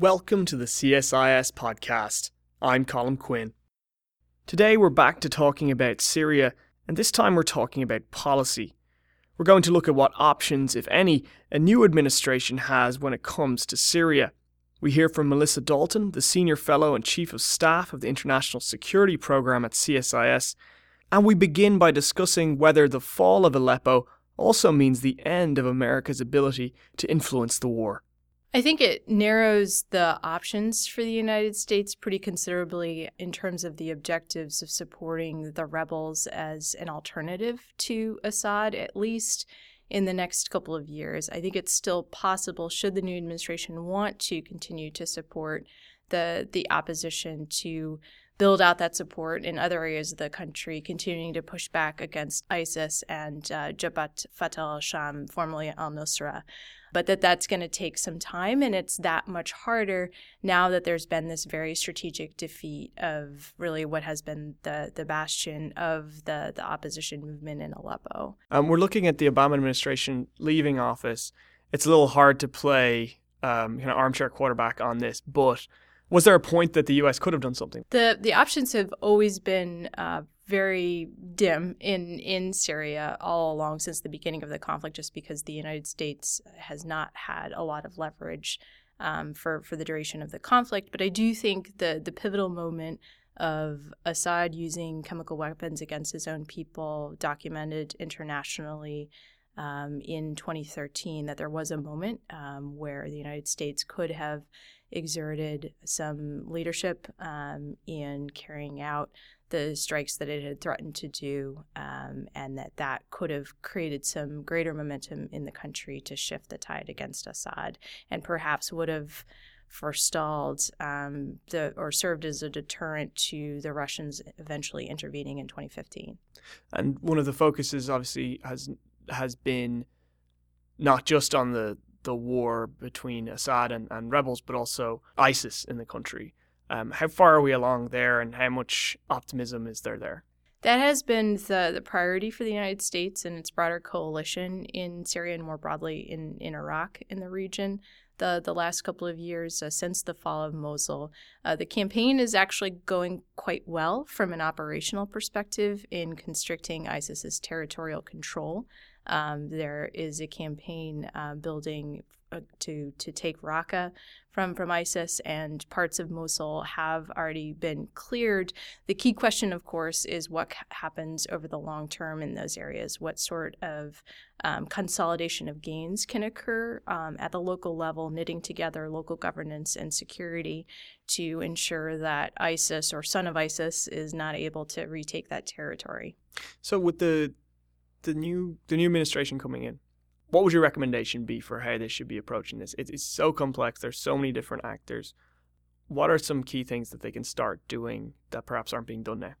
Welcome to the CSIS podcast. I'm Colm Quinn. Today we're back to talking about Syria, and this time we're talking about policy. We're going to look at what options, if any, a new administration has when it comes to Syria. We hear from Melissa Dalton, the Senior Fellow and Chief of Staff of the International Security Programme at CSIS, and we begin by discussing whether the fall of Aleppo also means the end of America's ability to influence the war. I think it narrows the options for the United States pretty considerably in terms of the objectives of supporting the rebels as an alternative to Assad, at least in the next couple of years. I think it's still possible, should the new administration want to continue to support the the opposition to build out that support in other areas of the country, continuing to push back against ISIS and uh, Jabhat Fatah al-Sham, formerly al-Nusra but that that's going to take some time and it's that much harder now that there's been this very strategic defeat of really what has been the the bastion of the the opposition movement in Aleppo. Um, we're looking at the Obama administration leaving office. It's a little hard to play um, kind of armchair quarterback on this, but was there a point that the U.S. could have done something? The the options have always been uh, very dim in in Syria all along since the beginning of the conflict, just because the United States has not had a lot of leverage um, for for the duration of the conflict. But I do think the the pivotal moment of Assad using chemical weapons against his own people, documented internationally. Um, in 2013, that there was a moment um, where the United States could have exerted some leadership um, in carrying out the strikes that it had threatened to do, um, and that that could have created some greater momentum in the country to shift the tide against Assad, and perhaps would have forestalled um, the or served as a deterrent to the Russians eventually intervening in 2015. And one of the focuses, obviously, has has been not just on the the war between Assad and, and rebels, but also ISIS in the country. Um, how far are we along there, and how much optimism is there there? That has been the, the priority for the United States and its broader coalition in Syria and more broadly in, in Iraq in the region. The, the last couple of years uh, since the fall of Mosul. Uh, the campaign is actually going quite well from an operational perspective in constricting ISIS's territorial control. Um, there is a campaign uh, building uh, to to take Raqqa from from ISIS, and parts of Mosul have already been cleared. The key question, of course, is what happens over the long term in those areas. What sort of um, consolidation of gains can occur um, at the local level, knitting together local governance and security to ensure that ISIS or son of ISIS is not able to retake that territory. So, with the the new the new administration coming in, what would your recommendation be for how they should be approaching this? It, it's so complex. There's so many different actors. What are some key things that they can start doing that perhaps aren't being done now?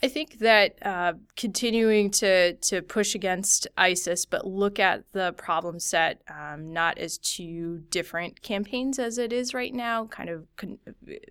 I think that uh, continuing to to push against ISIS, but look at the problem set um, not as two different campaigns as it is right now, kind of con-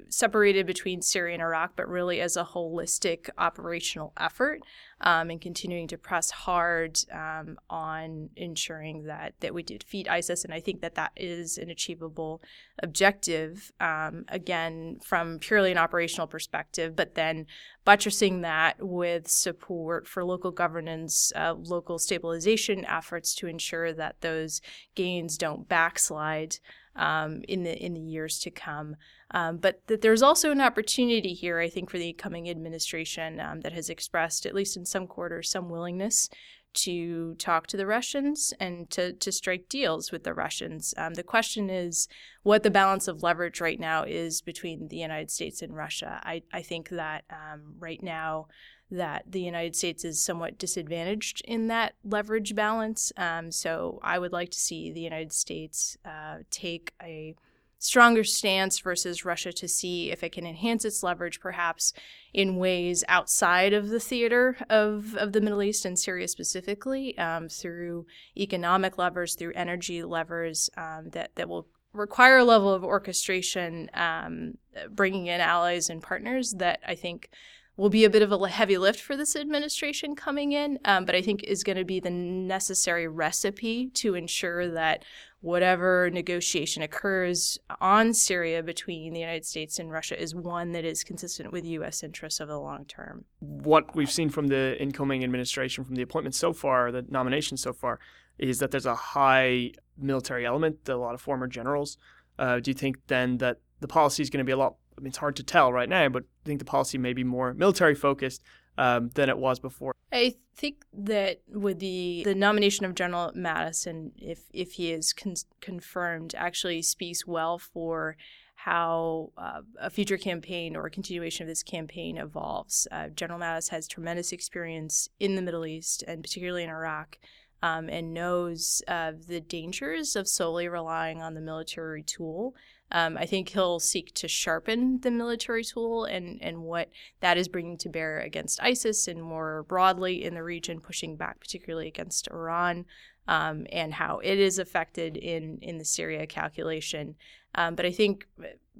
separated between Syria and Iraq, but really as a holistic operational effort um, and continuing to press hard um, on ensuring that that we defeat ISIS. And I think that that is an achievable objective. Um, again, from purely an operational perspective, but then buttressing that with support for local governance, uh, local stabilization efforts to ensure that those gains don't backslide um, in the in the years to come. Um, but that there's also an opportunity here, I think, for the coming administration um, that has expressed, at least in some quarters, some willingness to talk to the Russians and to, to strike deals with the Russians. Um, the question is what the balance of leverage right now is between the United States and Russia. I, I think that um, right now that the United States is somewhat disadvantaged in that leverage balance. Um, so I would like to see the United States uh, take a stronger stance versus Russia to see if it can enhance its leverage, perhaps in ways outside of the theater of, of the Middle East and Syria specifically, um, through economic levers, through energy levers um, that, that will require a level of orchestration, um, bringing in allies and partners that I think will be a bit of a heavy lift for this administration coming in, um, but I think is going to be the necessary recipe to ensure that whatever negotiation occurs on Syria between the United States and Russia is one that is consistent with U.S. interests over the long term. What we've seen from the incoming administration, from the appointments so far, the nominations so far, is that there's a high military element, a lot of former generals. Uh, do you think then that the policy is going to be a lot? I mean, it's hard to tell right now, but I think the policy may be more military focused um, than it was before. I think that with the the nomination of General Mattis, if if he is con- confirmed, actually speaks well for how uh, a future campaign or a continuation of this campaign evolves. Uh, General Mattis has tremendous experience in the Middle East and particularly in Iraq. Um, and knows uh, the dangers of solely relying on the military tool um, I think he'll seek to sharpen the military tool and, and what that is bringing to bear against ISIS and more broadly in the region, pushing back particularly against Iran um, and how it is affected in, in the Syria calculation. Um, but I think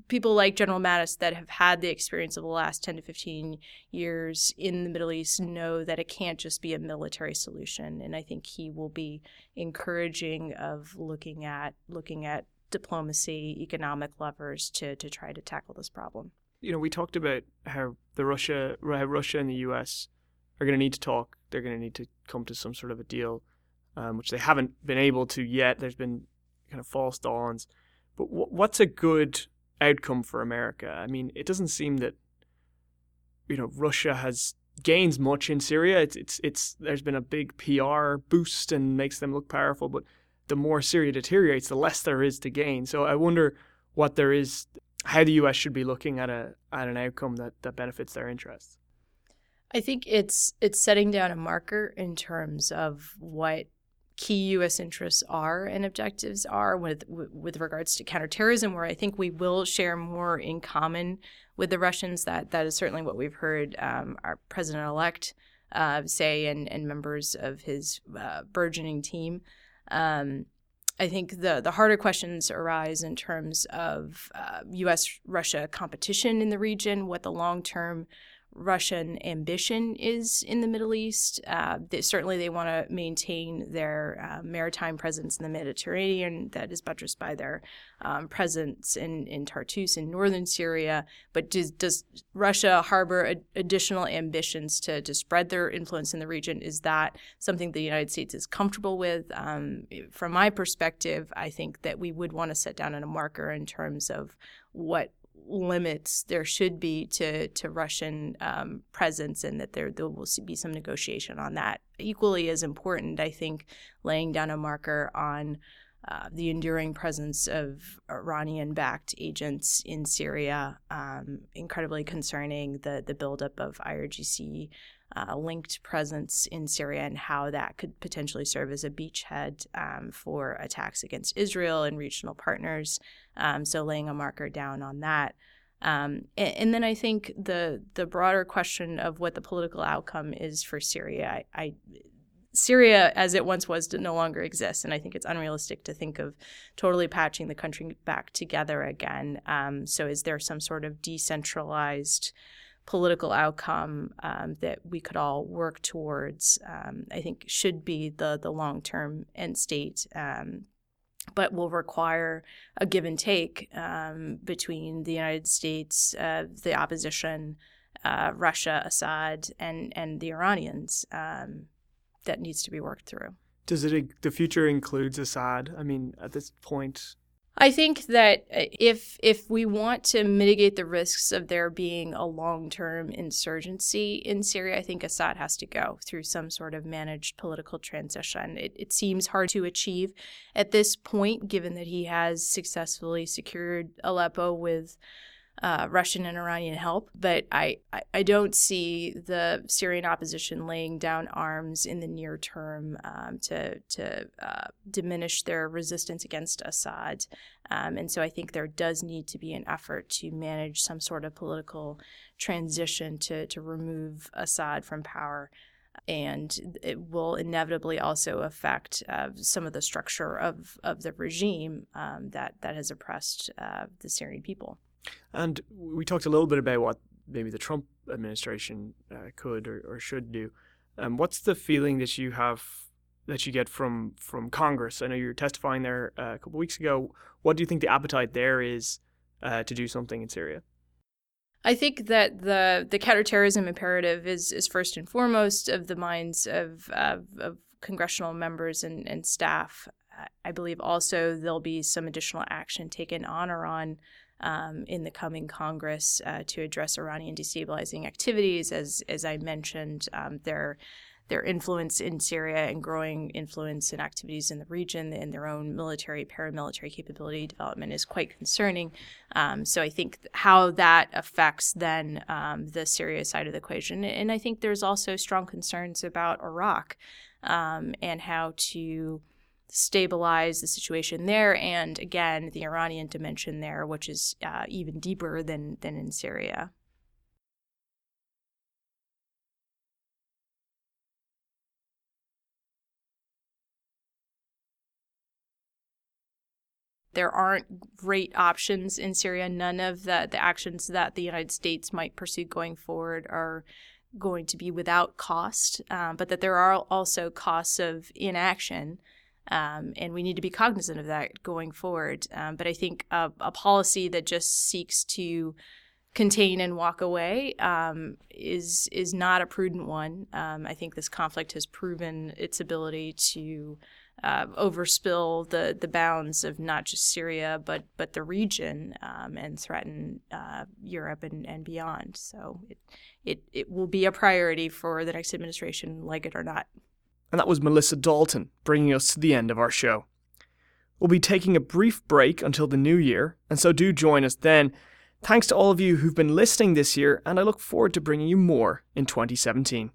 people like General Mattis that have had the experience of the last 10 to 15 years in the Middle East know that it can't just be a military solution. And I think he will be encouraging of looking at looking at diplomacy, economic levers to to try to tackle this problem. You know, we talked about how the Russia, how Russia and the U.S. are going to need to talk. They're going to need to come to some sort of a deal, um, which they haven't been able to yet. There's been kind of false dawns. But w- what's a good outcome for America? I mean, it doesn't seem that you know Russia has gains much in Syria. It's it's it's there's been a big PR boost and makes them look powerful, but the more Syria deteriorates, the less there is to gain. So I wonder what there is, how the U.S. should be looking at a at an outcome that, that benefits their interests. I think it's it's setting down a marker in terms of what key U.S. interests are and objectives are with with regards to counterterrorism, where I think we will share more in common with the Russians. That that is certainly what we've heard um, our president elect uh, say and and members of his uh, burgeoning team. Um, I think the the harder questions arise in terms of uh, U.S. Russia competition in the region, what the long term Russian ambition is in the Middle East. Uh, they, certainly, they want to maintain their uh, maritime presence in the Mediterranean that is buttressed by their um, presence in, in Tartus in northern Syria. But does, does Russia harbor additional ambitions to, to spread their influence in the region? Is that something the United States is comfortable with? Um, from my perspective, I think that we would want to set down a marker in terms of what limits there should be to to Russian um, presence, and that there there will be some negotiation on that. Equally as important, I think, laying down a marker on. Uh, the enduring presence of Iranian-backed agents in Syria, um, incredibly concerning. The the buildup of IRGC uh, linked presence in Syria and how that could potentially serve as a beachhead um, for attacks against Israel and regional partners. Um, so laying a marker down on that. Um, and, and, then I think the the broader question of what the political outcome is for Syria, I, I Syria, as it once was, no longer exists, and I think it's unrealistic to think of totally patching the country back together again. Um, so, is there some sort of decentralized political outcome um, that we could all work towards? Um, I think should be the the long term end state um, but will require a give and take um, between the United States, uh, the opposition, uh, Russia, Assad, and and the Iranians um, that needs to be worked through. Does it the future includes Assad? I mean, at this point, I think that uh, if if we want to mitigate the risks of there being a long-term insurgency in Syria, I think Assad has to go through some sort of managed political transition. It, it seems hard to achieve at this point, given that he has successfully secured Aleppo with uh, Russian and Iranian help. But I, I, don't see the Syrian opposition laying down arms in the near term um, to, to uh, diminish their resistance against Assad. Um, and so I think there does need to be an effort to manage some sort of political transition to, to remove Assad from power and it will inevitably also affect uh, some of the structure of, of the regime um, that, that has oppressed uh, the Syrian people. And we talked a little bit about what maybe the Trump administration uh, could or, or, should do. Um, what's the feeling that you have that you get from from Congress? I know you were testifying there uh, a couple weeks ago. What do you think the appetite there is uh, to do something in Syria? I think that the the counterterrorism imperative is is first and foremost of the minds of of, of congressional members and, and staff. I believe also there'll be some additional action taken on Iran um, in the coming Congress uh, to address Iranian destabilizing activities. As as I mentioned, um, their their influence in Syria and growing influence and activities in the region and their own military paramilitary capability development is quite concerning. Um, so I think how that affects then um, the Syria side of the equation, and I think there's also strong concerns about Iraq um, and how to stabilize the situation there, and again, the Iranian dimension there, which is uh, even deeper than, than in Syria. there aren't great options in Syria. None of the, the actions that the United States might pursue going forward are going to be without cost, um, but that there are also costs of inaction um, and we need to be cognizant of that going forward. Um, but I think a, a, policy that just seeks to contain and walk away um, is is not a prudent one. Um, I think this conflict has proven its ability to uh, overspill the the bounds of not just Syria but but the region um, and threaten uh, Europe and, and beyond. So it, it it will be a priority for the next administration, like it or not. And that was Melissa Dalton, bringing us to the end of our show. We'll be taking a brief break until the new year, and so do join us then. Thanks to all of you who've been listening this year, and I look forward to bringing you more in 2017.